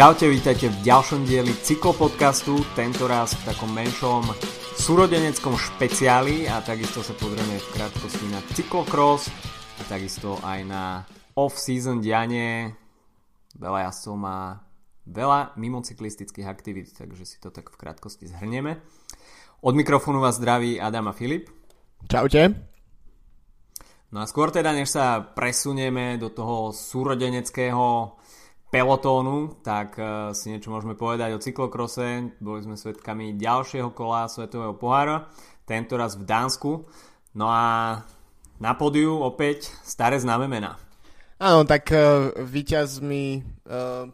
Čaute, vítajte v ďalšom dieli cyklopodcastu, tentoraz v takom menšom súrodeneckom špeciáli a takisto sa pozrieme v krátkosti na cyklocross a takisto aj na off-season dianie. Veľa jazdcov má veľa mimocyklistických aktivít, takže si to tak v krátkosti zhrnieme. Od mikrofónu vás zdraví Adam a Filip. Čaute. No a skôr teda, než sa presunieme do toho súrodeneckého pelotónu, tak uh, si niečo môžeme povedať o cyklokrose. Boli sme svetkami ďalšieho kola Svetového pohára, tento raz v Dánsku. No a na podiu opäť staré známe mená. Áno, tak uh, víťazmi, uh,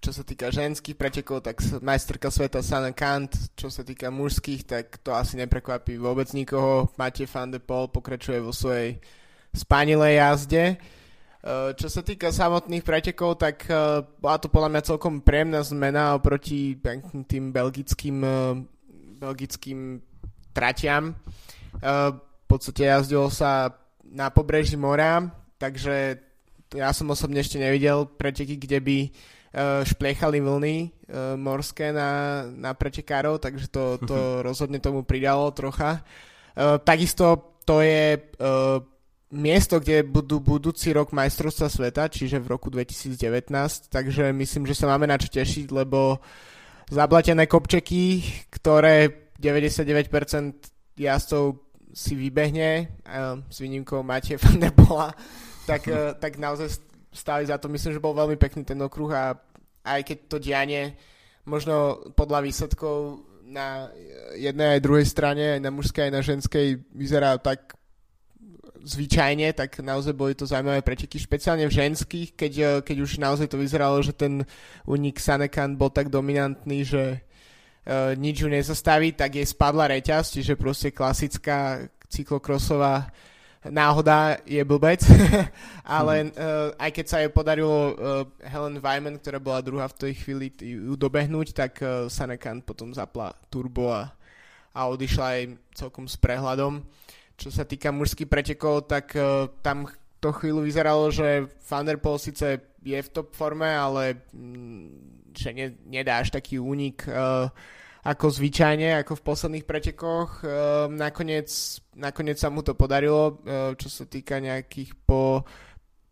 čo sa týka ženských pretekov, tak majsterka sveta Sana Kant, čo sa týka mužských, tak to asi neprekvapí vôbec nikoho. Matej van der Poel pokračuje vo svojej spánilej jazde. Eh, čo sa týka samotných pretekov, tak eh, bola to podľa mňa celkom príjemná zmena oproti tým belgickým, eh, belgickým tratiam. V podstate jazdilo sa na pobreží mora, takže ja som osobne ešte nevidel preteky, kde by šplechali vlny morské na, na pretekárov, takže to, to rozhodne tomu pridalo trocha. Takisto to je miesto, kde budú budúci rok majstrovstva sveta, čiže v roku 2019, takže myslím, že sa máme na čo tešiť, lebo zablatené kopčeky, ktoré 99% jazdcov si vybehne, s výnimkou Matie van der Bola, tak, hm. tak naozaj stáli za to. Myslím, že bol veľmi pekný ten okruh a aj keď to dianie možno podľa výsledkov na jednej aj druhej strane, aj na mužskej, aj na ženskej vyzerá tak zvyčajne, tak naozaj boli to zaujímavé preteky, špeciálne v ženských, keď, eh, keď už naozaj to vyzeralo, že ten unik Sanekan bol tak dominantný, že uh, nič ju nezastaví, tak jej spadla reťaz, čiže proste klasická cyklokrosová náhoda je blbec, ale uh, aj keď sa jej podarilo uh, Helen Wyman, ktorá bola druhá v tej chvíli, ju dobehnúť, tak uh, Sanekan potom zapla turbo a, a odišla aj celkom s prehľadom. Čo sa týka mužských pretekov, tak uh, tam to chvíľu vyzeralo, že Van síce je v top forme, ale mm, že ne, nedá až taký únik uh, ako zvyčajne, ako v posledných pretekoch. Uh, nakoniec, nakoniec sa mu to podarilo, uh, čo sa týka nejakých po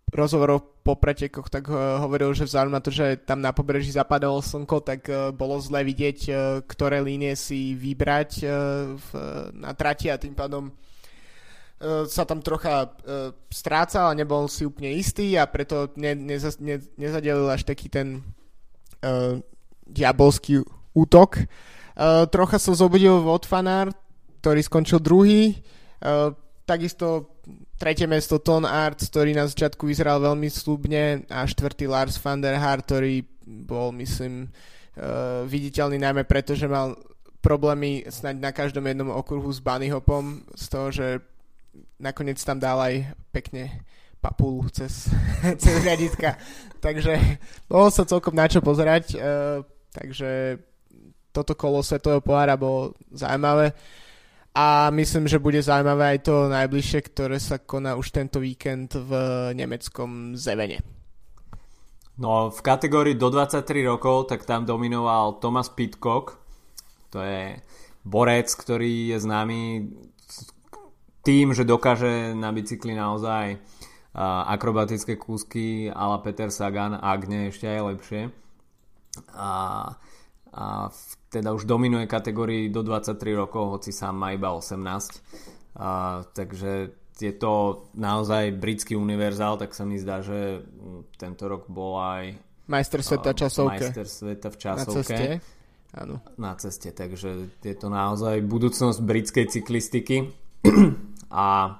rozhovorov po pretekoch, tak uh, hovoril, že vzhľadom na to, že tam na pobreží zapadalo slnko, tak uh, bolo zle vidieť, uh, ktoré línie si vybrať v, na trati a tým pádom sa tam trocha uh, strácal a nebol si úplne istý a preto ne, neza, ne, nezadelil až taký ten uh, diabolský útok. Uh, trocha sa zobudil od Fanár, ktorý skončil druhý. Uh, takisto tretie mesto Ton Arts, ktorý na začiatku vyzeral veľmi slúbne a štvrtý Lars van der Haar, ktorý bol, myslím, uh, viditeľný najmä preto, že mal problémy snáď na každom jednom okruhu s bunnyhopom z toho, že nakoniec tam dal aj pekne papulu cez, cez riaditka. takže bolo sa celkom na čo pozerať. Uh, takže toto kolo Svetového pohára bolo zaujímavé. A myslím, že bude zaujímavé aj to najbližšie, ktoré sa koná už tento víkend v nemeckom Zevene. No v kategórii do 23 rokov tak tam dominoval Thomas Pitcock. To je borec, ktorý je známy tým, že dokáže na bicykli naozaj akrobatické kúsky ala Peter Sagan, ak nie ešte aj lepšie. A, a teda už dominuje kategórii do 23 rokov, hoci sám má iba 18. A, takže je to naozaj britský univerzál, tak sa mi zdá, že tento rok bol aj majster sveta časovke. Majster sveta v časovke. Na ceste. Áno. Na ceste, takže je to naozaj budúcnosť britskej cyklistiky a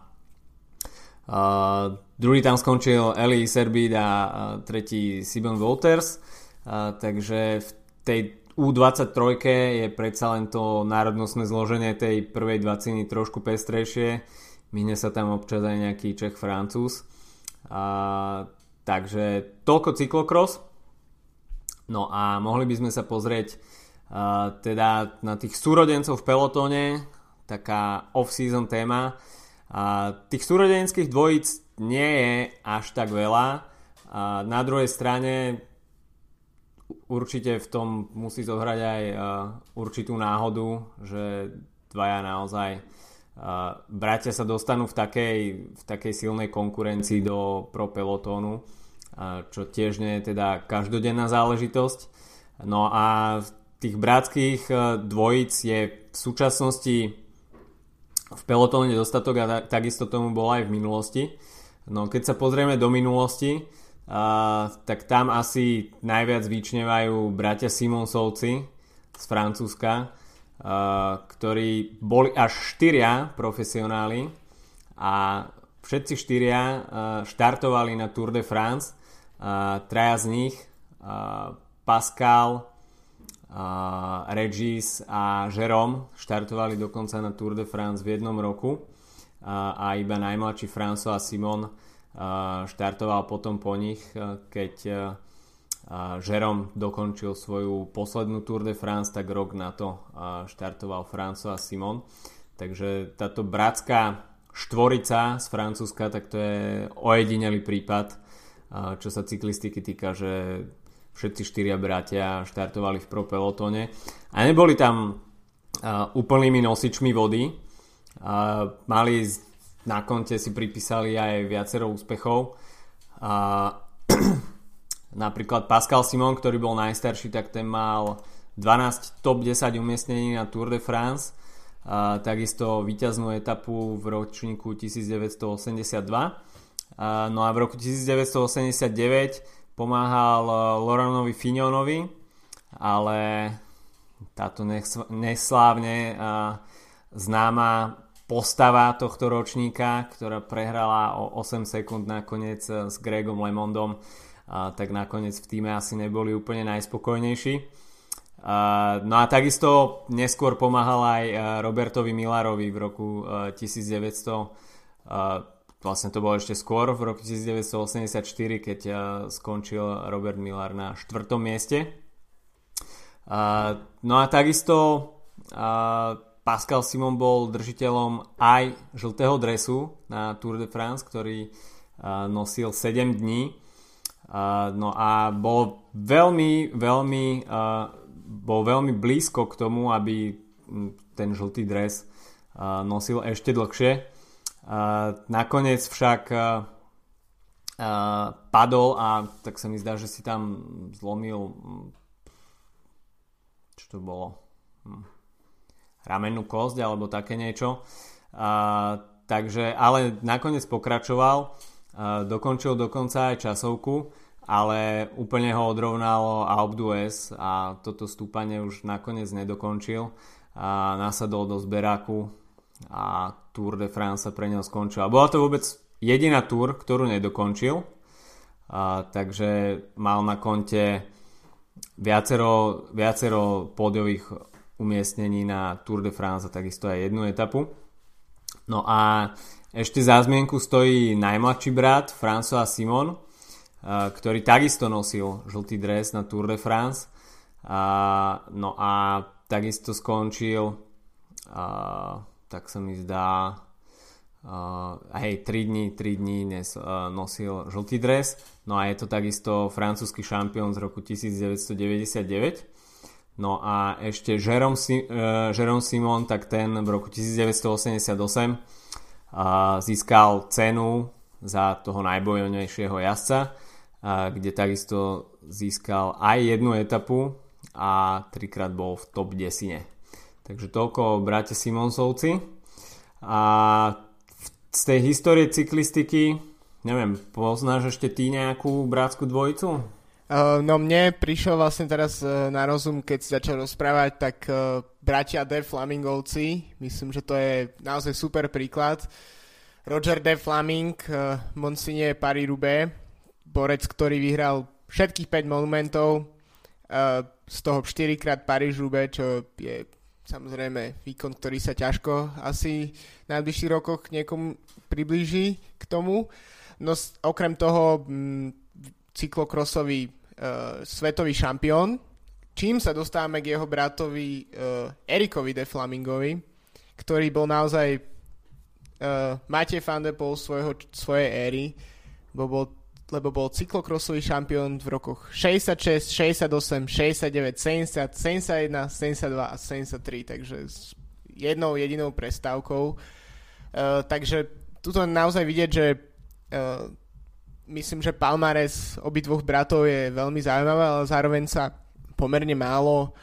uh, druhý tam skončil Eli Serbid a uh, tretí Simon Walters uh, takže v tej U23 je predsa len to národnostné zloženie tej prvej dvaciny trošku pestrejšie. Mine sa tam občas aj nejaký Čech Francúz. Uh, takže toľko cyklokros. No a mohli by sme sa pozrieť uh, teda na tých súrodencov v pelotóne taká off-season téma a tých súrodenských dvojíc nie je až tak veľa. A na druhej strane určite v tom musí zohrať aj uh, určitú náhodu, že dvaja naozaj uh, bratia sa dostanú v takej, v takej silnej konkurencii do pro pelotónu, uh, čo tiež nie je teda každodenná záležitosť. No a tých bratských dvojic je v súčasnosti v pelotóne dostatok a takisto tomu bolo aj v minulosti. No keď sa pozrieme do minulosti, uh, tak tam asi najviac vyčnevajú bratia Simonsovci z Francúzska, uh, ktorí boli až štyria profesionáli a všetci štyria uh, štartovali na Tour de France. Uh, traja z nich, uh, Pascal, uh, Regis a Jérôme štartovali dokonca na Tour de France v jednom roku a, a iba najmladší François Simon štartoval potom po nich, keď Žerom dokončil svoju poslednú Tour de France, tak rok na to štartoval François Simon. Takže táto bratská štvorica z Francúzska, tak to je ojedinelý prípad, čo sa cyklistiky týka, že všetci štyria bratia štartovali v pro pelotone a neboli tam úplnými nosičmi vody. Mali na konte si pripísali aj viacero úspechov. A, napríklad Pascal Simon, ktorý bol najstarší, tak ten mal 12 top 10 umiestnení na Tour de France. A, takisto víťaznú etapu v ročníku 1982. A, no a v roku 1989 pomáhal e, Loranovi Fignonovi, ale táto neslávne známa postava tohto ročníka, ktorá prehrala o 8 sekúnd nakoniec eh, s Gregom Lemondom, tak nakoniec v týme asi neboli úplne najspokojnejší. No a takisto neskôr pomáhal aj eh, Robertovi Milarovi v roku 1900 eh, vlastne to bolo ešte skôr v roku 1984, keď skončil Robert Millar na štvrtom mieste. No a takisto Pascal Simon bol držiteľom aj žltého dresu na Tour de France, ktorý nosil 7 dní. No a bol veľmi, veľmi, bol veľmi blízko k tomu, aby ten žltý dres nosil ešte dlhšie. Nakoniec však uh, uh, padol a tak sa mi zdá, že si tam zlomil čo to bolo? Hm ramennú kosť alebo také niečo. Takže, ale nakoniec pokračoval, a, dokončil dokonca aj časovku, ale úplne ho odrovnalo Alpe d'Huez a toto stúpanie už nakoniec nedokončil a nasadol do zberáku a Tour de France sa pre neho skončil. A bola to vôbec jediná Tour, ktorú nedokončil, a, takže mal na konte viacero, viacero pódiových umiestnení na Tour de France a takisto aj jednu etapu. No a ešte za zmienku stojí najmladší brat François Simon, ktorý takisto nosil žltý dres na Tour de France. No a takisto skončil, tak sa mi zdá, hej, 3 dní, 3 dní nes, nosil žltý dres. No a je to takisto francúzsky šampión z roku 1999. No a ešte Jerome, uh, Jerome Simon, tak ten v roku 1988 uh, získal cenu za toho najbojovnejšieho jazdca, uh, kde takisto získal aj jednu etapu a trikrát bol v top 10. Takže toľko bratia Simonsovci. A z tej histórie cyklistiky, neviem, poznáš ešte ty nejakú bratskú dvojicu? Uh, no mne prišiel vlastne teraz uh, na rozum, keď si začal rozprávať, tak uh, bratia De Flamingovci, myslím, že to je naozaj super príklad. Roger De Flaming, uh, Monsigne Paris-Roubaix, borec, ktorý vyhral všetkých 5 monumentov, z toho 4 krát Paris-Roubaix, čo je samozrejme výkon, ktorý sa ťažko asi v najbližších rokoch niekomu priblíži k tomu. No okrem toho m, cyklokrosový uh, svetový šampión, čím sa dostávame k jeho bratovi uh, Erikovi de Flamingovi, ktorý bol naozaj uh, Matej van der Poel svojho, svojej éry, bo bol lebo bol cyklokrosový šampión v rokoch 66, 68, 69, 70, 71, 72 a 73, takže s jednou jedinou prestávkou. Uh, takže tuto naozaj vidieť, že uh, myslím, že Palmares obidvoch bratov je veľmi zaujímavé, ale zároveň sa pomerne málo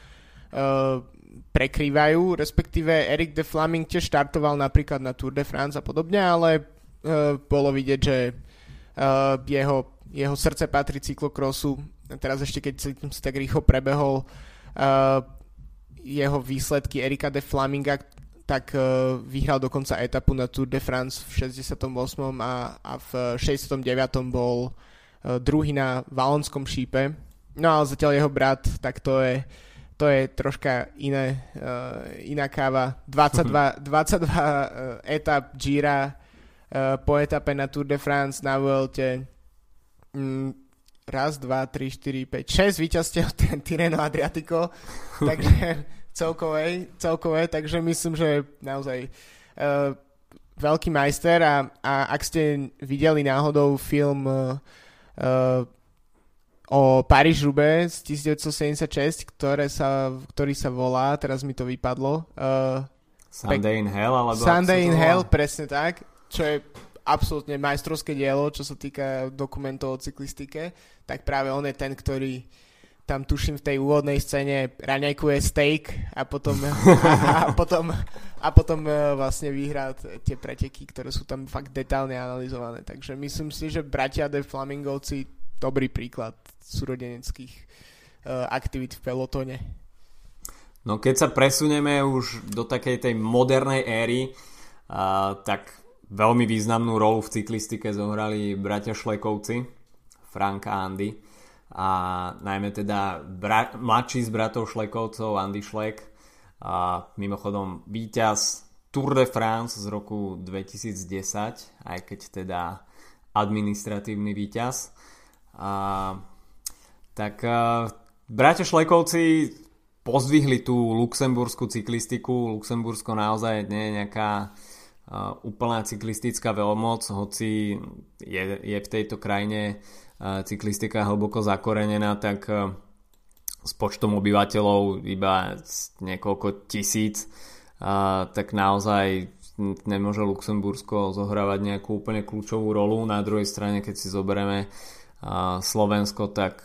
uh, prekrývajú, respektíve Erik de Flaming tiež štartoval napríklad na Tour de France a podobne, ale uh, bolo vidieť, že Uh, jeho, jeho srdce patrí cyklokrosu. Teraz ešte keď si, si tak rýchlo prebehol uh, jeho výsledky Erika de Flaminga, tak uh, vyhral dokonca etapu na Tour de France v 68. a, a v 69. bol uh, druhý na Valonskom šípe. No ale zatiaľ jeho brat, tak to je to je troška iné, uh, iná káva. 22, 22 uh, etap Gira po etape na Tour de France na Vuelte mm, raz, dva, tri, štyri, päť, šesť víťazstiev Tireno Adriatico, takže celkové, celkové, takže myslím, že naozaj uh, veľký majster a, a ak ste videli náhodou film uh, uh, o paríž rube z 1976, ktoré sa, ktorý sa volá, teraz mi to vypadlo. Uh, Sunday in Hell? Alebo Sunday in Hell, presne tak čo je absolútne majstrovské dielo, čo sa týka dokumentov o cyklistike, tak práve on je ten, ktorý tam tuším v tej úvodnej scéne raňajkuje steak a potom, a, a potom, a potom e, vlastne vyhrá tie preteky, ktoré sú tam fakt detálne analyzované. Takže myslím si, že bratia de Flamingovci dobrý príklad súrodeneckých uh, aktivít v pelotone. No keď sa presunieme už do takej tej modernej éry, uh, tak Veľmi významnú rolu v cyklistike zohrali bratia Šlekovci, Frank a Andy. A najmä teda bra- mladší z bratov Šlekovcov, Andy Šlek, a mimochodom víťaz Tour de France z roku 2010, aj keď teda administratívny víťaz. A, tak a, bratia Šlekovci pozdvihli tú luxemburskú cyklistiku. Luxembursko naozaj nie je nejaká úplná cyklistická veľmoc, hoci je, je v tejto krajine cyklistika hlboko zakorenená, tak s počtom obyvateľov iba niekoľko tisíc, tak naozaj nemôže Luxembursko zohrávať nejakú úplne kľúčovú rolu. Na druhej strane, keď si zoberieme Slovensko, tak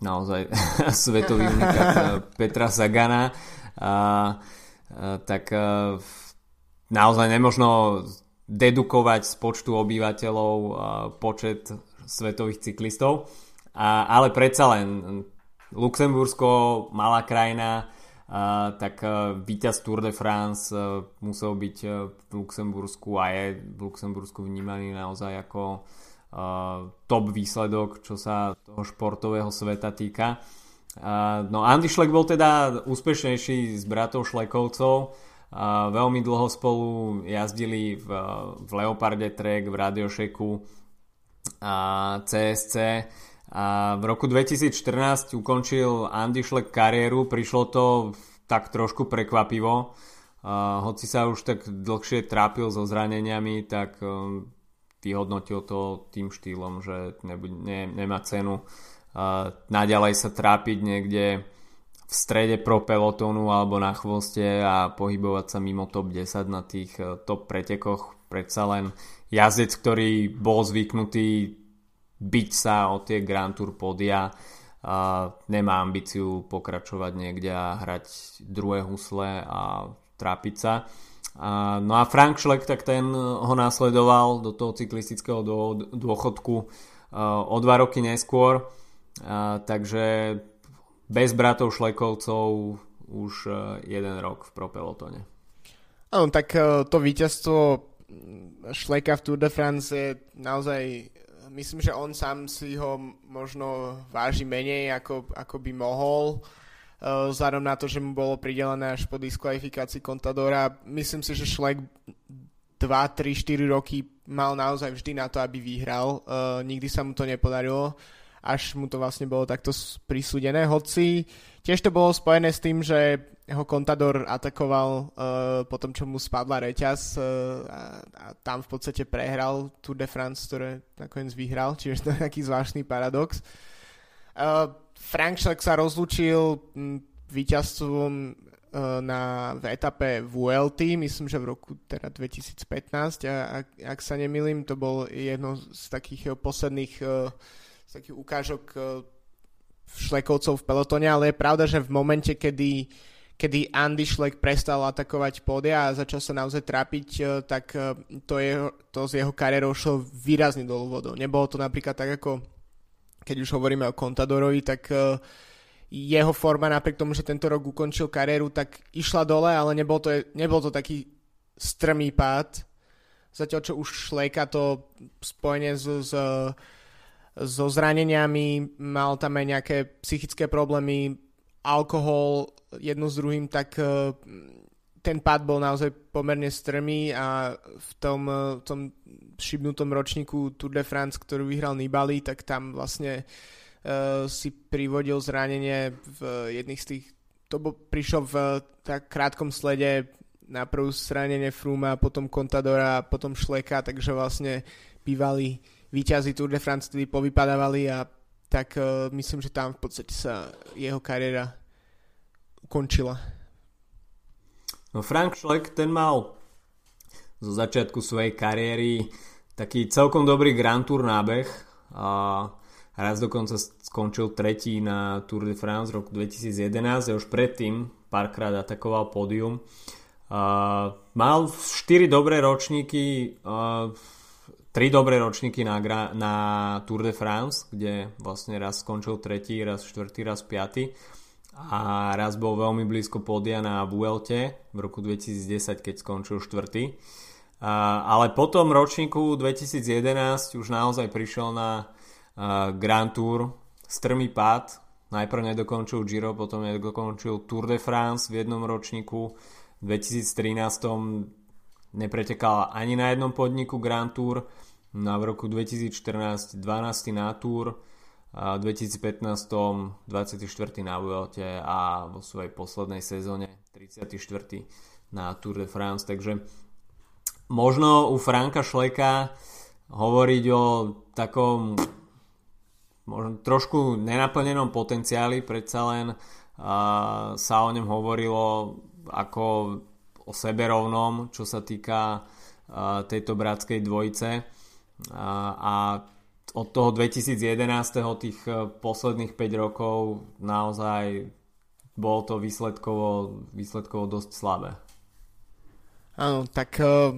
naozaj svetový Petra Sagana, tak naozaj nemožno dedukovať z počtu obyvateľov počet svetových cyklistov. Ale predsa len Luxembursko, malá krajina, tak a, víťaz Tour de France a, musel byť v Luxembursku a je v Luxembursku vnímaný naozaj ako top výsledok, čo sa toho športového sveta týka. No Andy Šlek bol teda úspešnejší z bratov Šlekovcov, veľmi dlho spolu jazdili v, v Leoparde Trek, v Radiošeku a CSC a v roku 2014 ukončil Andy Schleck kariéru, prišlo to tak trošku prekvapivo, a hoci sa už tak dlhšie trápil so zraneniami, tak um, vyhodnotil to tým štýlom, že nebuď, ne, nemá cenu a naďalej sa trápiť niekde v strede pro pelotónu alebo na chvoste a pohybovať sa mimo top 10 na tých eh, top pretekoch. Predsa len jazdec, ktorý bol zvyknutý byť sa o tie Grand Tour podia a nemá ambíciu pokračovať niekde a hrať druhé husle a trápiť sa. A, no a Frank Schleck, tak ten ho následoval do toho cyklistického dôchodku eh, o dva roky neskôr. A, takže bez bratov Šlekovcov už e, jeden rok v propelotone. Áno, tak e, to víťazstvo Šleka v Tour de France je naozaj myslím, že on sám si ho možno váži menej, ako, ako by mohol e, vzhľadom na to, že mu bolo pridelené až po diskvalifikácii Contadora. Myslím si, že Šlek 2, 3, 4 roky mal naozaj vždy na to, aby vyhral. Nikdy sa mu to nepodarilo až mu to vlastne bolo takto prisúdené, hoci tiež to bolo spojené s tým, že ho Contador atakoval uh, po tom, čo mu spadla reťaz uh, a, a tam v podstate prehral Tour de France, ktoré nakoniec vyhral, čiže to je taký zvláštny paradox. Uh, Frank však sa rozlúčil víťazstvom uh, na, v etape VLT, myslím, že v roku teda 2015, a ak, ak sa nemýlim, to bol jedno z takých posledných uh, z takých ukážok uh, šlekovcov v pelotone, ale je pravda, že v momente, kedy kedy Andy Schleck prestal atakovať pódia a začal sa naozaj trápiť, e, tak e, to, je, to z jeho kariérou šlo výrazne dolu vodou. Nebolo to napríklad tak ako keď už hovoríme o Contadorovi, tak jeho forma napriek tomu, že tento rok ukončil kariéru, tak išla dole, ale nebol to, nebol to taký strmý pád. Zatiaľ, čo už Šlejka to spojenie s, s, so zraneniami, mal tam aj nejaké psychické problémy, alkohol jedno s druhým, tak e, ten pád bol naozaj pomerne strmý a v tom, e, v tom šibnutom ročníku Tour de France, ktorú vyhral Nibali, tak tam vlastne uh, si privodil zranenie v jedných z tých to bol, prišiel v tak krátkom slede na prvú zranenie Fruma, potom Contadora, potom Šleka, takže vlastne bývali víťazi Tour de France tedy povypadávali a tak uh, myslím, že tam v podstate sa jeho kariéra končila? No Frank Schleck ten mal zo začiatku svojej kariéry taký celkom dobrý Grand Tour nábeh a raz dokonca skončil tretí na Tour de France v roku 2011 a už predtým párkrát atakoval pódium. Uh, mal 4 dobré ročníky, uh, 3 dobré ročníky na, na Tour de France, kde vlastne raz skončil tretí, raz štvrtý, raz piatý a raz bol veľmi blízko podia na Vuelte v roku 2010, keď skončil štvrtý. Ale po tom ročníku 2011 už naozaj prišiel na Grand Tour strmý pád. Najprv nedokončil Giro, potom nedokončil Tour de France v jednom ročníku. V 2013 nepretekal ani na jednom podniku Grand Tour. No a v roku 2014 12. na v 2015 24. na Vuelte a vo svojej poslednej sezóne 34. na Tour de France, takže možno u Franka Šleka hovoriť o takom možno trošku nenaplnenom potenciáli, predsa len uh, sa o ňom hovorilo ako o seberovnom, čo sa týka uh, tejto bratskej dvojice a od toho 2011. tých eh, posledných 5 rokov naozaj bolo to výsledkovo, výsledkovo dosť slabé. Áno, tak eh,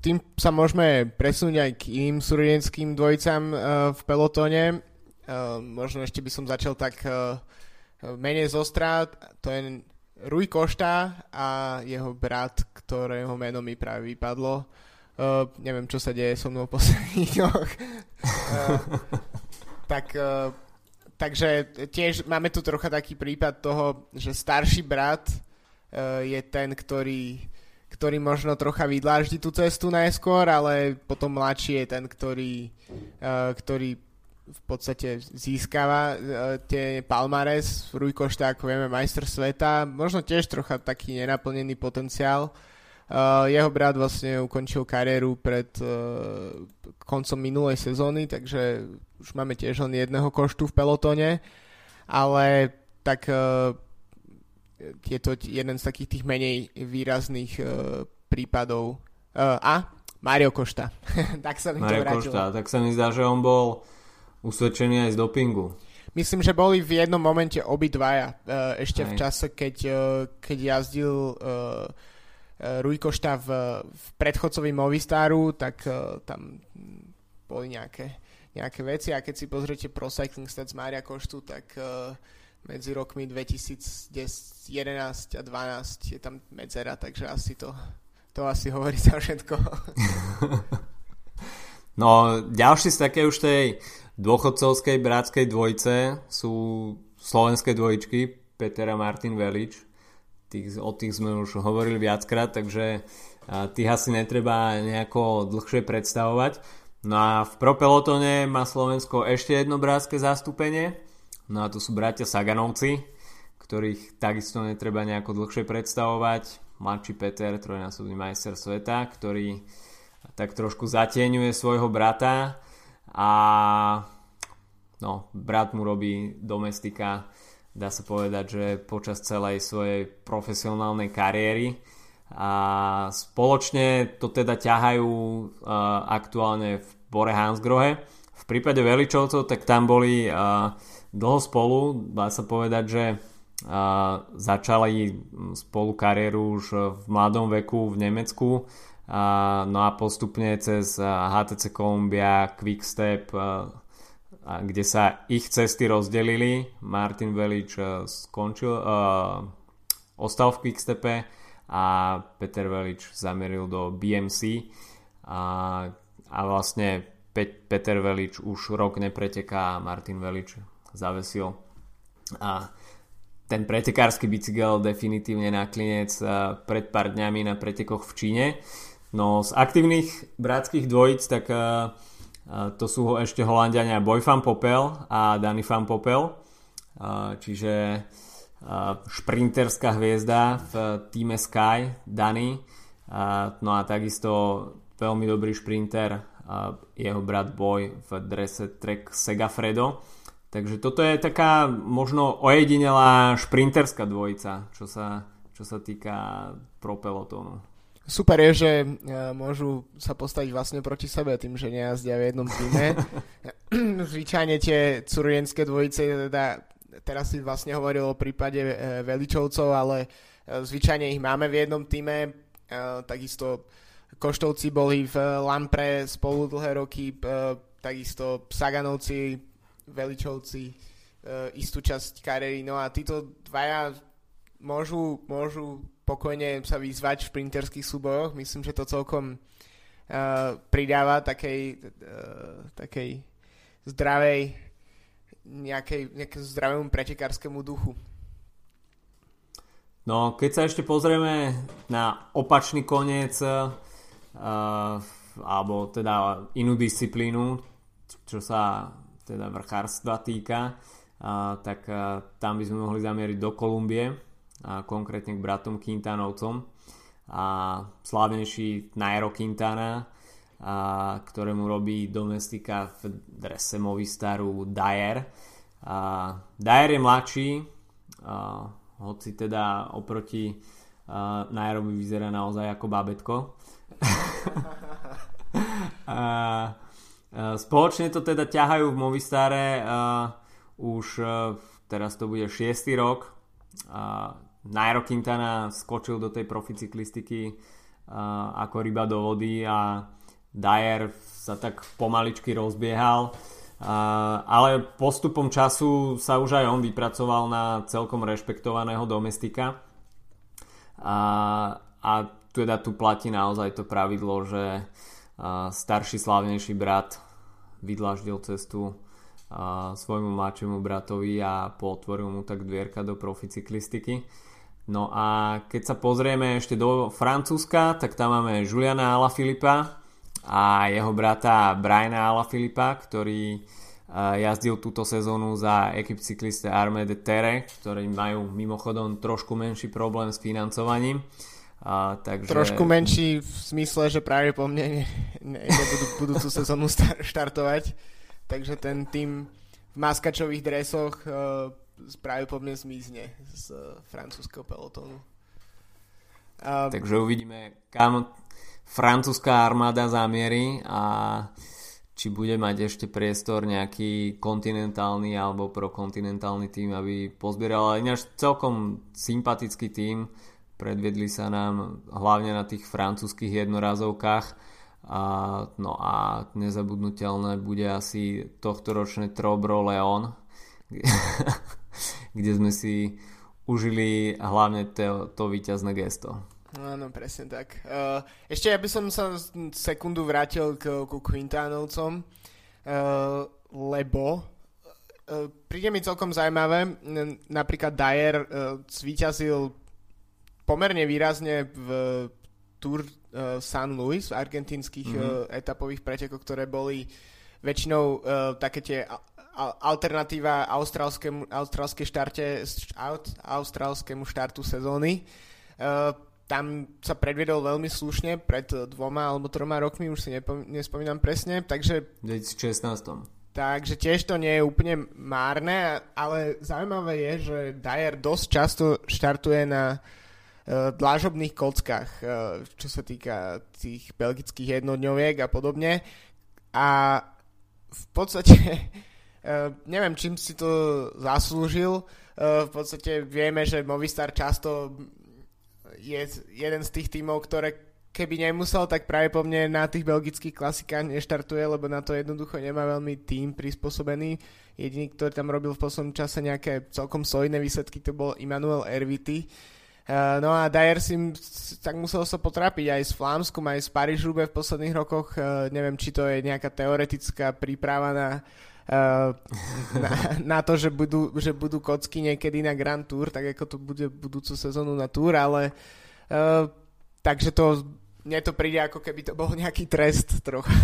tým sa môžeme presunúť aj k iným súrodenským dvojicám eh, v pelotóne. Možno ešte by som začal tak menej zostrá, to je Rui Košta a jeho brat, ktorého meno mi práve vypadlo Uh, neviem, čo sa deje so mnou v posledných dňoch. Uh, tak, uh, takže tiež máme tu trocha taký prípad toho, že starší brat uh, je ten, ktorý, ktorý možno trocha vydláždi tú cestu najskôr, ale potom mladší je ten, ktorý, uh, ktorý v podstate získava uh, tie palmares. Rui Košta, ako vieme, majster sveta. Možno tiež trocha taký nenaplnený potenciál. Uh, jeho brat vlastne ukončil kariéru pred uh, koncom minulej sezóny, takže už máme tiež len jedného koštu v pelotone, ale tak uh, je to jeden z takých tých menej výrazných prípadov. A Mario Košta. tak sa mi Mario to vrátilo. Košta, tak sa mi zdá, že on bol usvedčený aj z dopingu. Myslím, že boli v jednom momente obidvaja ešte aj. v čase, keď, keď jazdil Eh, Rui Košta v, v predchodcovi Movistaru, tak uh, tam boli nejaké, nejaké veci a keď si pozriete Pro Cycling Stats Mária Koštu, tak medzi rokmi 2011 a 2012 je tam medzera, takže asi to, to asi hovorí za všetko. no, ďalší z také už tej dôchodcovskej bratskej dvojce sú slovenské dvojičky Peter a Martin Velič tých, o tých sme už hovorili viackrát, takže tých asi netreba nejako dlhšie predstavovať. No a v propelotone má Slovensko ešte jedno bratské zastúpenie. No a to sú bratia Saganovci, ktorých takisto netreba nejako dlhšie predstavovať. Mladší Peter, trojnásobný majster sveta, ktorý tak trošku zatieňuje svojho brata a no, brat mu robí domestika dá sa povedať, že počas celej svojej profesionálnej kariéry. A spoločne to teda ťahajú uh, aktuálne v Bore Hansgrohe. V prípade Veličovcov tak tam boli uh, dlho spolu, dá sa povedať, že uh, začali spolu kariéru už v mladom veku v Nemecku. Uh, no a postupne cez HTC Columbia, Quickstep uh, kde sa ich cesty rozdelili. Martin Velič skončil, uh, ostal v Quickstepe a Peter Velič zamieril do BMC a, a vlastne Pe- Peter Velič už rok nepreteká a Martin Velič zavesil a ten pretekársky bicykel definitívne na klinec pred pár dňami na pretekoch v Číne. No z aktívnych bratských dvojic tak uh, to sú ešte Holandiania Boy Van Popel a Danny Van Popel. Čiže šprinterská hviezda v týme Sky, Dani. No a takisto veľmi dobrý šprinter, jeho brat Boy v drese Trek Segafredo. Takže toto je taká možno ojedinelá šprinterská dvojica, čo sa, čo sa týka pro pelotónu. Super je, že môžu sa postaviť vlastne proti sebe tým, že nejazdia v jednom týme. Zvyčajne tie curienské dvojice teda teraz si vlastne hovoril o prípade e, Veličovcov, ale e, zvyčajne ich máme v jednom týme, e, takisto Koštovci boli v Lampre spolu dlhé roky, takisto Saganovci, Veličovci istú časť kariéry, no a títo dvaja môžu, môžu pokojne sa vyzvať v šprinterských súbojoch, myslím, že to celkom pridáva takej, takej zdravej nejakej, nejakému zdravému pretekárskému duchu. No, keď sa ešte pozrieme na opačný koniec uh, alebo teda inú disciplínu, čo sa teda vrchárstva týka, uh, tak uh, tam by sme mohli zamieriť do Kolumbie, uh, konkrétne k bratom Quintanovcom a slávnejší Nairo Quintana, a, ktorému robí domestika v drese Movistaru Dyer. A, Dyer je mladší, a, hoci teda oproti a, Nairobi vyzerá naozaj ako babetko. a, a, spoločne to teda ťahajú v Movistare a, už a, teraz to bude 6. rok. A, Nairo Quintana skočil do tej proficyklistiky a, ako ryba do vody a Dyer sa tak pomaličky rozbiehal, ale postupom času sa už aj on vypracoval na celkom rešpektovaného domestika a, a teda tu platí naozaj to pravidlo, že starší slávnejší brat vydlaždil cestu svojmu mladšiemu bratovi a potvoril mu tak dvierka do proficyklistiky. No a keď sa pozrieme ešte do Francúzska, tak tam máme Juliana Alaphilippa, a jeho brata Briana Filipa, ktorý jazdil túto sezónu za ekip cykliste Arme de Terre, ktorí majú mimochodom trošku menší problém s financovaním. A, takže... Trošku menší v zmysle, že práve po mne nebudú budúcu sezónu štartovať. Takže ten tým v maskačových dresoch uh, práve po mne zmizne z uh, francúzského pelotónu. Uh, takže uvidíme, kam francúzska armáda zamierí a či bude mať ešte priestor nejaký kontinentálny alebo prokontinentálny tým, aby pozbieral. Ale ináč celkom sympatický tým, predviedli sa nám hlavne na tých francúzských jednorazovkách. A, no a nezabudnutelné bude asi tohto ročné Trobro Leon, kde sme si užili hlavne to, to víťazné gesto. Áno, presne tak. Uh, ešte ja by som sa sekundu vrátil k, k Quintánovcom, uh, lebo uh, príde mi celkom zaujímavé, napríklad Dyer uh, zvíťazil pomerne výrazne v Tour San Luis v argentínskych mm-hmm. etapových pretekoch, ktoré boli väčšinou uh, také tie alternatíva austrálskému, austrálskej štarte, austrálskému štartu sezóny. Uh, tam sa predviedol veľmi slušne pred dvoma alebo troma rokmi, už si nespomínam presne, takže... V 2016. Takže tiež to nie je úplne márne, ale zaujímavé je, že Dyer dosť často štartuje na uh, dlážobných kockách, uh, čo sa týka tých belgických jednodňoviek a podobne. A v podstate uh, neviem, čím si to zaslúžil. Uh, v podstate vieme, že Movistar často je jeden z tých tímov, ktoré keby nemusel, tak práve po mne na tých belgických klasikách neštartuje, lebo na to jednoducho nemá veľmi tým prispôsobený. Jediný, ktorý tam robil v poslednom čase nejaké celkom solidné výsledky, to bol Immanuel Erviti. Uh, no a Dyer si tak musel sa potrápiť aj s Flámskom, aj s Parížube v posledných rokoch. Neviem, či to je nejaká teoretická príprava na, na, na to, že budú, že budú kocky niekedy na Grand Tour, tak ako to bude budúcu sezónu na Tour, ale uh, takže to mne to príde ako keby to bol nejaký trest trocha.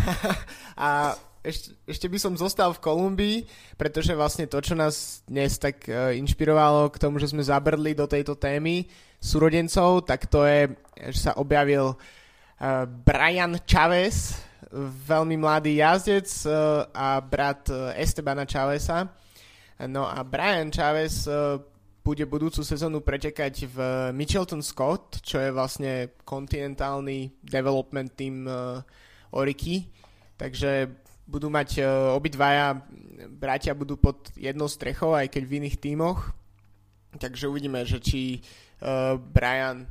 a ešte, ešte by som zostal v Kolumbii, pretože vlastne to, čo nás dnes tak uh, inšpirovalo k tomu, že sme zabrdli do tejto témy súrodencov, tak to je, že sa objavil Brian Chavez, veľmi mladý jazdec uh, a brat uh, Estebana Chaveza. No a Brian Chavez uh, bude budúcu sezónu pretekať v Mitchelton Scott, čo je vlastne kontinentálny development team Oriky. Takže budú mať obidvaja bratia budú pod jednou strechou, aj keď v iných tímoch. Takže uvidíme, že či Brian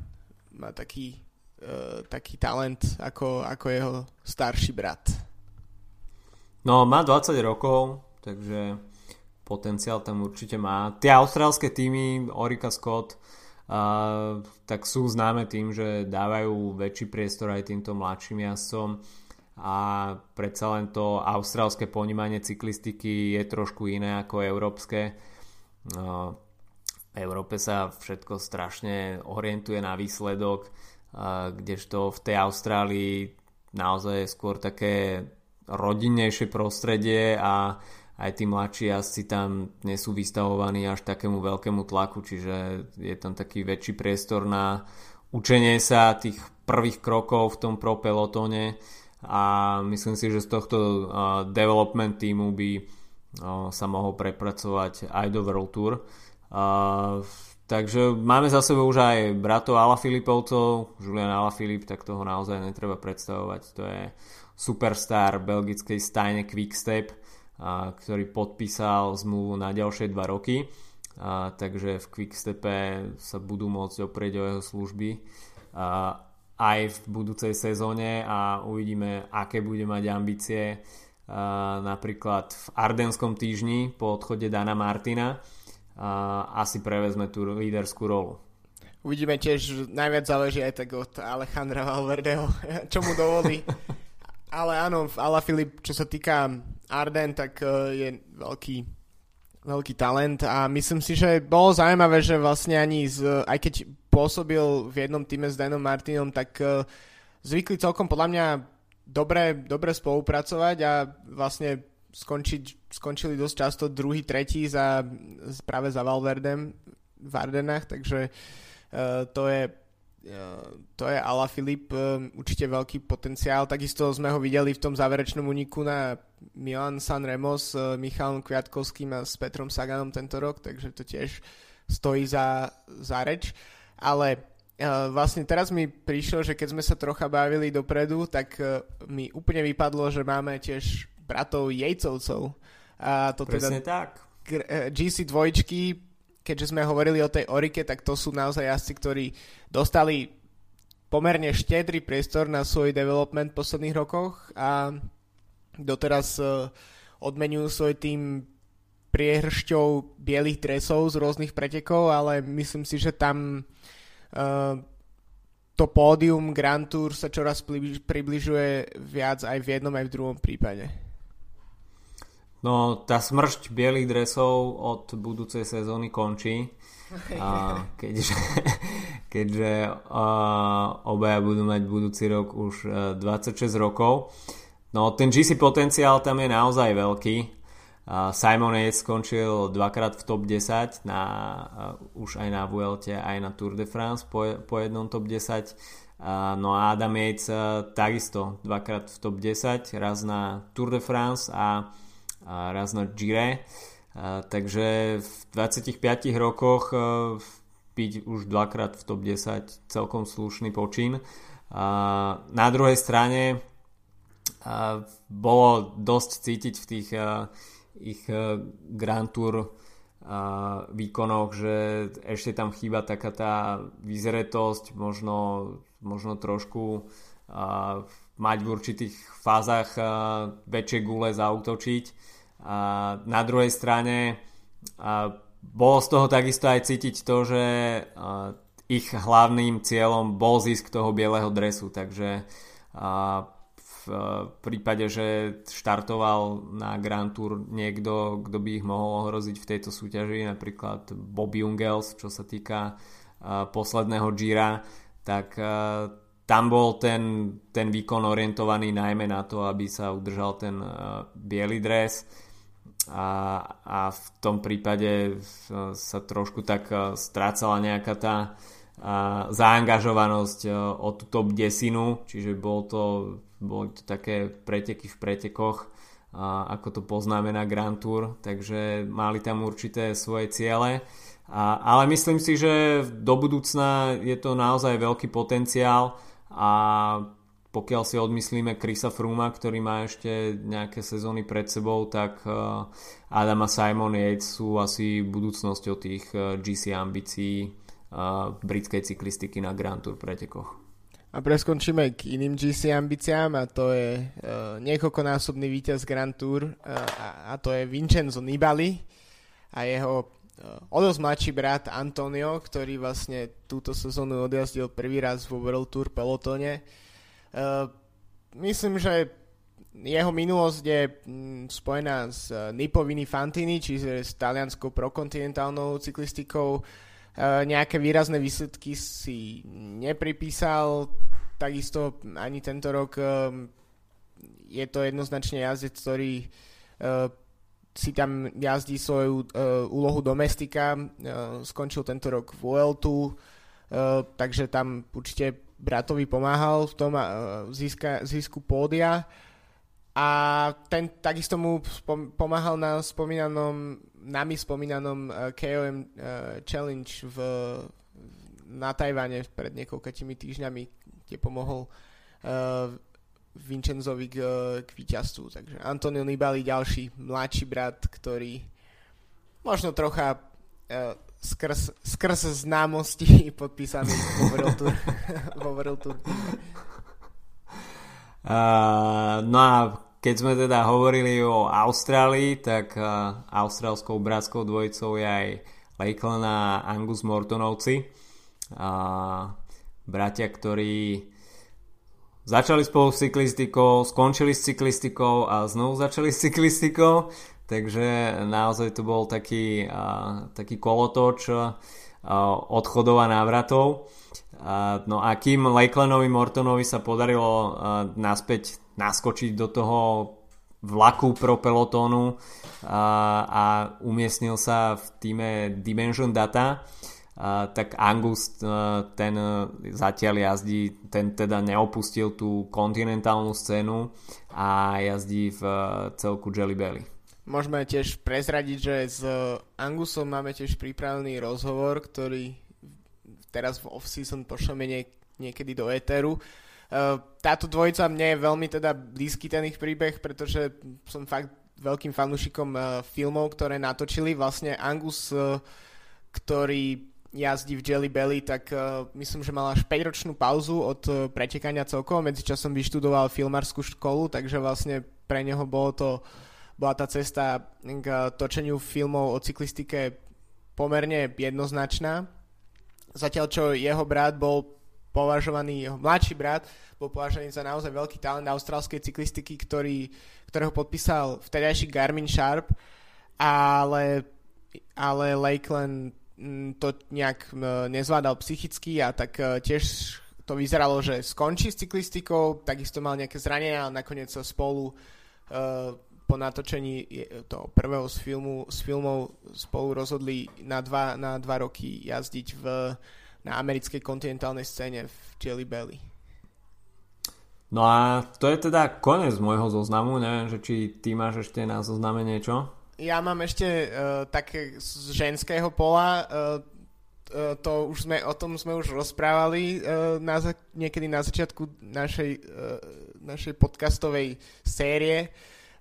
má taký, taký talent ako, ako jeho starší brat. No, má 20 rokov, takže potenciál tam určite má. Tie austrálske týmy, Orika Scott, uh, tak sú známe tým, že dávajú väčší priestor aj týmto mladším jazdcom a predsa len to austrálske ponímanie cyklistiky je trošku iné ako európske. Uh, v Európe sa všetko strašne orientuje na výsledok, kdežto v tej Austrálii naozaj je skôr také rodinnejšie prostredie a aj tí mladší jazdci tam nie sú vystavovaní až takému veľkému tlaku, čiže je tam taký väčší priestor na učenie sa tých prvých krokov v tom pro pelotone a myslím si, že z tohto development týmu by sa mohol prepracovať aj do World Tour. Uh, takže máme za sebou už aj bratov Ala Filipovcov, Julian Ala Filip, tak toho naozaj netreba predstavovať. To je superstar belgickej stajne Quickstep a, ktorý podpísal zmluvu na ďalšie 2 roky. A, takže v Quickstepe sa budú môcť oprieť o jeho služby a, aj v budúcej sezóne a uvidíme, aké bude mať ambície a, napríklad v Ardenskom týždni po odchode Dana Martina asi prevezme tú líderskú rolu. Uvidíme tiež, najviac záleží aj tak od Alejandra Valverdeho, čo mu dovolí. Ale áno, Ala Filip, čo sa týka Arden, tak uh, je veľký, veľký talent a myslím si, že bolo zaujímavé, že vlastne ani z, aj keď pôsobil v jednom týme s Danom Martinom, tak uh, zvykli celkom podľa mňa dobre, dobre spolupracovať a vlastne skončiť, skončili dosť často druhý, tretí za, práve za Valverdem v Ardenách, takže uh, to je to je Ala Filip, um, určite veľký potenciál. Takisto sme ho videli v tom záverečnom uniku na Milan San Remo s Michalom Kviatkovským a s Petrom Saganom tento rok, takže to tiež stojí za, za reč. Ale vlastne teraz mi prišlo, že keď sme sa trocha bavili dopredu, tak mi úplne vypadlo, že máme tiež bratov Jejcovcov. A to teda Presne teda tak. GC dvojčky keďže sme hovorili o tej Orike, tak to sú naozaj jazdci, ktorí dostali pomerne štedrý priestor na svoj development v posledných rokoch a doteraz uh, odmenujú svoj tým priehršťou bielých dresov z rôznych pretekov, ale myslím si, že tam uh, to pódium Grand Tour sa čoraz približuje viac aj v jednom, aj v druhom prípade. No, tá smršť bielých dresov od budúcej sezóny končí. A keďže, keďže uh, obaja budú mať budúci rok už uh, 26 rokov. No ten GC potenciál tam je naozaj veľký. Uh, Simon Yates skončil dvakrát v top 10 na, uh, už aj na Vuelte, aj na Tour de France po, po jednom top 10. Uh, no a Adam Yates uh, takisto dvakrát v top 10, raz na Tour de France a, a raz na Gire. Takže v 25 rokoch byť už dvakrát v top 10 celkom slušný počin. Na druhej strane uh, bolo dosť cítiť v tých uh, ich uh, Grand Tour výkonoch, že ešte tam chýba taká tá vyzretosť, možno, možno trošku uh, mať v určitých fázach uh, väčšie gule zautočiť. Na druhej strane uh, bolo z toho takisto aj cítiť to, že ich hlavným cieľom bol zisk toho bieleho dresu, takže uh, v prípade, že štartoval na Grand Tour niekto, kto by ich mohol ohroziť v tejto súťaži, napríklad Bob Jungels, čo sa týka posledného Gira, tak uh, tam bol ten, ten výkon orientovaný najmä na to, aby sa udržal ten uh, biely dres a, a v tom prípade sa trošku tak strácala nejaká tá a, zaangažovanosť o tú top desinu, čiže bol to boli to také preteky v pretekoch, ako to poznáme na Grand Tour, takže mali tam určité svoje ciele. A, ale myslím si, že do budúcna je to naozaj veľký potenciál a pokiaľ si odmyslíme Krisa Fruma, ktorý má ešte nejaké sezóny pred sebou, tak Adam a Simon Yates sú asi budúcnosťou tých GC ambícií britskej cyklistiky na Grand Tour pretekoch. A preskončíme k iným GC ambíciám a to je uh, niekoľkonásobný víťaz Grand Tour uh, a, a to je Vincenzo Nibali a jeho uh, o mladší brat Antonio, ktorý vlastne túto sezónu odjazdil prvý raz vo World Tour pelotone. Uh, myslím, že jeho minulosť je mm, spojená s uh, Nipovini Fantini, čiže s talianskou prokontinentálnou cyklistikou. Uh, nejaké výrazné výsledky si nepripísal, takisto ani tento rok je to jednoznačne jazdec, ktorý si tam jazdí svoju úlohu domestika, skončil tento rok v UL2, uh, takže tam určite bratovi pomáhal v tom uh, získa, získu pódia a ten takisto mu spom- pomáhal na spomínanom, nami spomínanom uh, KOM uh, Challenge v, na Tajvane pred niekoľkými týždňami, kde pomohol uh, Vincenzovi k, k víťazstvu. Takže Antonio Nibali, ďalší mladší brat, ktorý možno trocha uh, skrz, skrz známosti podpísaný vo World Tour. Uh, no a keď sme teda hovorili o Austrálii, tak uh, austrálskou bratskou dvojicou je aj Lakeland a Angus Mortonovci. Uh, bratia, ktorí začali spolu s cyklistikou, skončili s cyklistikou a znovu začali s cyklistikou, takže naozaj to bol taký, taký kolotoč odchodov a návratov. No a kým Lakelanovi Mortonovi sa podarilo naspäť naskočiť do toho vlaku pro pelotónu uh, a umiestnil sa v týme Dimension Data, Uh, tak Angus uh, ten zatiaľ jazdí, ten teda neopustil tú kontinentálnu scénu a jazdí v celku Jelly Belly. Môžeme tiež prezradiť, že s Angusom máme tiež pripravený rozhovor, ktorý teraz v off-season pošleme niek- niekedy do éteru. Táto dvojica mne je veľmi teda blízky ten ich príbeh, pretože som fakt veľkým fanúšikom filmov, ktoré natočili. Vlastne Angus, ktorý jazdí v Jelly Belly, tak myslím, že mal až 5-ročnú pauzu od uh, pretekania celkovo. Medzičasom vyštudoval filmárskú školu, takže vlastne pre neho bolo to, bola tá cesta k uh, točeniu filmov o cyklistike pomerne jednoznačná. Zatiaľ, čo jeho brat bol považovaný, jeho mladší brat bol považovaný za naozaj veľký talent austrálskej cyklistiky, ktorý, ktorého podpísal vtedajší Garmin Sharp, ale, ale Lakeland to nejak nezvládal psychicky a tak tiež to vyzeralo, že skončí s cyklistikou, takisto mal nejaké zranenia a nakoniec sa spolu po natočení toho prvého z, filmu, z filmov spolu rozhodli na dva, na dva roky jazdiť v, na americkej kontinentálnej scéne v Jelly Belly. No a to je teda koniec môjho zoznamu, neviem, že či ty máš ešte na zozname niečo? Ja mám ešte uh, také z ženského pola, uh, to už sme, o tom sme už rozprávali uh, na, niekedy na začiatku našej, uh, našej podcastovej série.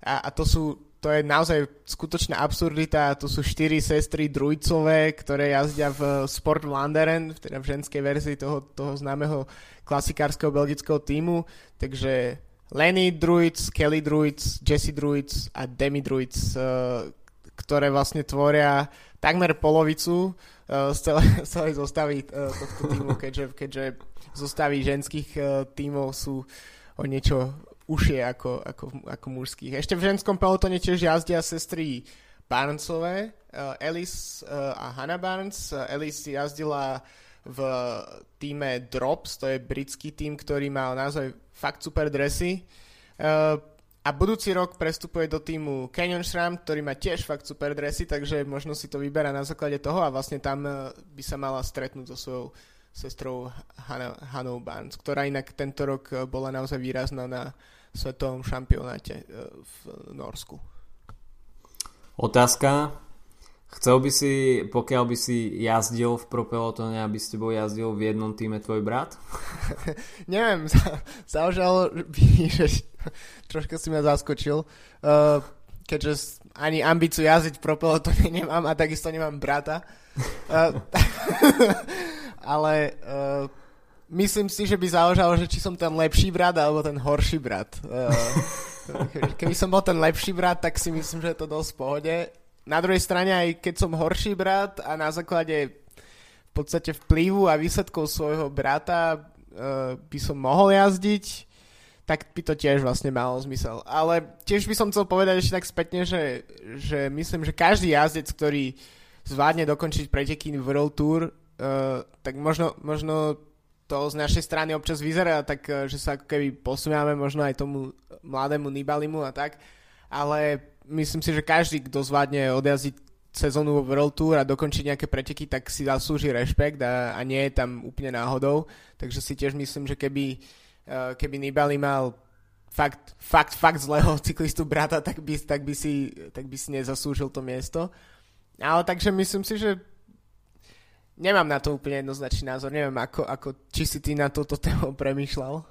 A, a to sú to je naozaj skutočná absurdita. To sú štyri sestry Drujcové, ktoré jazdia v Sport Landeren, teda v ženskej verzii toho, toho známeho klasikárskeho belgického týmu. Takže Lenny Druids, Kelly Druids, Jesse Druids a Demi Druids, uh, ktoré vlastne tvoria takmer polovicu uh, z, celé, z celej zostavy tohto týmu, keďže, keďže zostavy ženských týmov sú o niečo užšie ako, ako, ako mužských. Ešte v ženskom pelotone tiež jazdia sestry Barnesové, uh, Alice uh, a Hannah Barnes. Uh, Alice jazdila v týme Drops, to je britský tým, ktorý mal názov fakt super dresy. A budúci rok prestupuje do týmu Canyon Shram, ktorý má tiež fakt super dresy, takže možno si to vyberá na základe toho a vlastne tam by sa mala stretnúť so svojou sestrou Hanou Barnes, ktorá inak tento rok bola naozaj výrazná na svetovom šampionáte e, v Norsku. Otázka. Chcel by si, pokiaľ by si jazdil v propelotone, aby s tebou jazdil v jednom týme tvoj brat? Neviem, zaužal by, že troška si ma zaskočil. Uh, keďže ani ambíciu jazdiť v propelotone nemám a takisto nemám brata. Uh, ale uh, myslím si, že by záležalo, že či som ten lepší brat alebo ten horší brat. Eh, keby som bol ten lepší brat, tak si myslím, že je to dosť v pohode. Na druhej strane, aj keď som horší brat a na základe v podstate vplyvu a výsledkov svojho brata uh, by som mohol jazdiť, tak by to tiež vlastne malo zmysel. Ale tiež by som chcel povedať ešte tak spätne, že, že myslím, že každý jazdec, ktorý zvládne dokončiť preteky World Tour, uh, tak možno, možno to z našej strany občas vyzerá tak, eh, že sa ako keby posmiame možno aj tomu mladému Nibalimu a tak, ale myslím si, že každý, kto zvládne odjazdiť sezónu vo World Tour a dokončiť nejaké preteky, tak si zaslúži rešpekt a, a nie je tam úplne náhodou. Takže si tiež myslím, že keby, eh, keby Nibali mal fakt, fakt, fakt zlého cyklistu brata, tak by, tak by, si, tak by si nezaslúžil to miesto. Ale takže myslím si, že nemám na to úplne jednoznačný názor. Neviem, ako, ako, či si ty na toto tému premýšľal.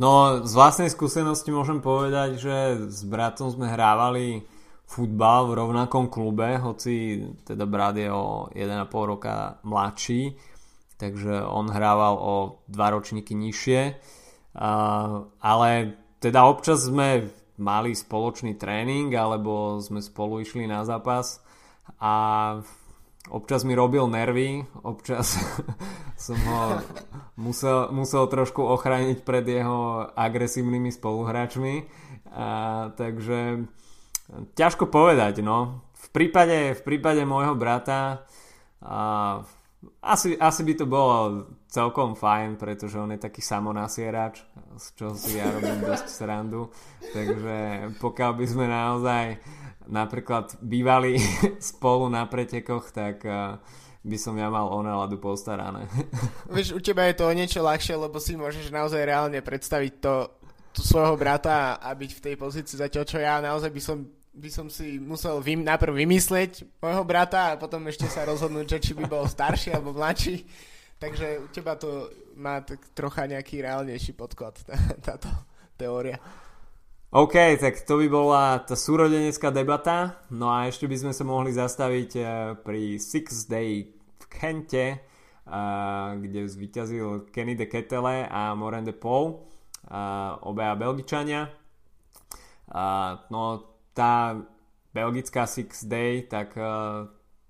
No, z vlastnej skúsenosti môžem povedať, že s bratom sme hrávali futbal v rovnakom klube, hoci teda brat je o 1,5 roka mladší, takže on hrával o dva ročníky nižšie. Ale teda občas sme mali spoločný tréning, alebo sme spolu išli na zápas a občas mi robil nervy, občas som ho musel, musel trošku ochrániť pred jeho agresívnymi spoluhráčmi. A, takže ťažko povedať, no. V prípade, v prípade môjho brata a, asi, asi by to bolo celkom fajn, pretože on je taký samonasierač, z čoho si ja robím dosť srandu. Takže pokiaľ by sme naozaj napríklad bývali spolu na pretekoch, tak eh, by som ja mal o náladu postarané. Vieš, u teba je to o niečo ľahšie, lebo si môžeš naozaj reálne predstaviť to, to svojho brata a byť v tej pozícii zatiaľ, čo ja naozaj by som, by som si musel vym, najprv vymyslieť môjho brata a potom ešte sa rozhodnúť, že či by bol starší alebo mladší. Takže u teba to má tak trocha nejaký reálnejší podklad, tá, táto teória. OK, tak to by bola tá súrodenecká debata. No a ešte by sme sa mohli zastaviť eh, pri Six Day v Kente, eh, kde zvíťazil Kenny de Ketele a Moren de Paul, eh, obaja Belgičania. No tá belgická Six Day, tak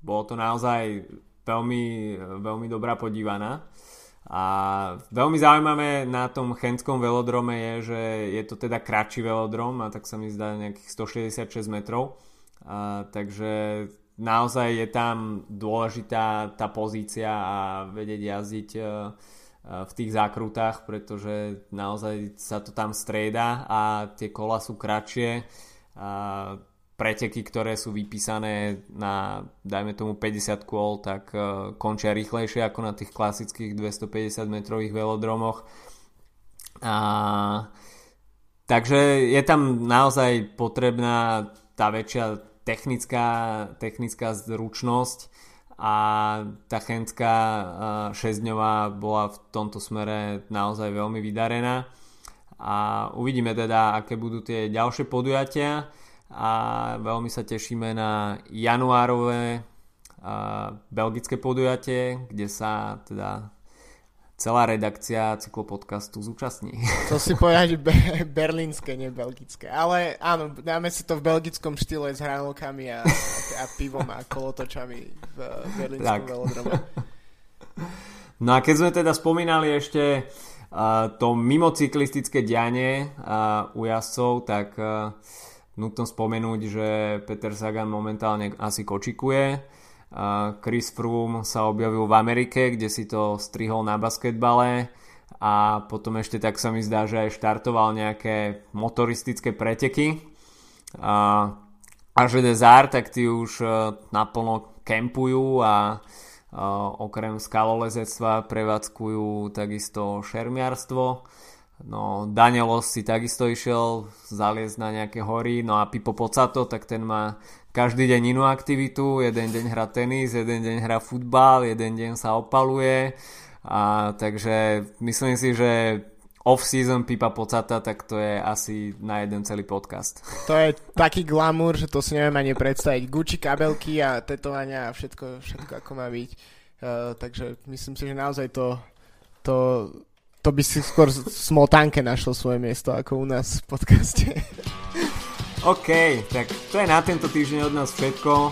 bolo to naozaj veľmi, veľmi dobrá podívaná. A veľmi zaujímavé na tom chenskom velodrome je, že je to teda kratší velodrom a tak sa mi zdá nejakých 166 metrov. A, takže naozaj je tam dôležitá tá pozícia a vedieť jazdiť uh, v tých zákrutách, pretože naozaj sa to tam strieda a tie kola sú kratšie. A preteky, ktoré sú vypísané na, dajme tomu 50 kôl, tak uh, končia rýchlejšie ako na tých klasických 250 metrových velodromoch. A, takže je tam naozaj potrebná tá väčšia technická, technická zručnosť a tá chenská 6-dňová bola v tomto smere naozaj veľmi vydarená a uvidíme teda, aké budú tie ďalšie podujatia a veľmi sa tešíme na januárové belgické podujatie, kde sa teda celá redakcia cyklopodcastu zúčastní. To si povedať be- berlínske, nie belgické. Ale áno, dáme si to v belgickom štýle s hranolkami a, a pivom a kolotočami v berlínskom velodrome. No a keď sme teda spomínali ešte uh, to mimocyklistické dianie uh, u jazdcov, tak uh, nutno spomenúť, že Peter Sagan momentálne asi kočikuje Chris Froome sa objavil v Amerike, kde si to strihol na basketbale a potom ešte tak sa mi zdá, že aj štartoval nejaké motoristické preteky. A že Desart, tak tí už e, naplno kempujú a e, okrem skalolezectva prevádzkujú takisto šermiarstvo. No, Danielos si takisto išiel zaliesť na nejaké hory, no a Pipo Pocato, tak ten má každý deň inú aktivitu, jeden deň hrá tenis, jeden deň hrá futbal, jeden deň sa opaluje a takže myslím si, že off-season Pipa Pocata, tak to je asi na jeden celý podcast. To je taký glamour, že to si neviem ani predstaviť. Gucci kabelky a tetovania a všetko, všetko ako má byť. Uh, takže myslím si, že naozaj to, to, to by si skôr smotánke našlo svoje miesto ako u nás v podcaste. OK, tak to je na tento týždeň od nás všetko.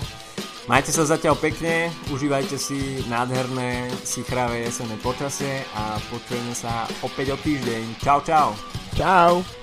Majte sa zatiaľ pekne, užívajte si nádherné, sichravé jesenné počasie a počujeme sa opäť o týždeň. Čau, čau. Čau.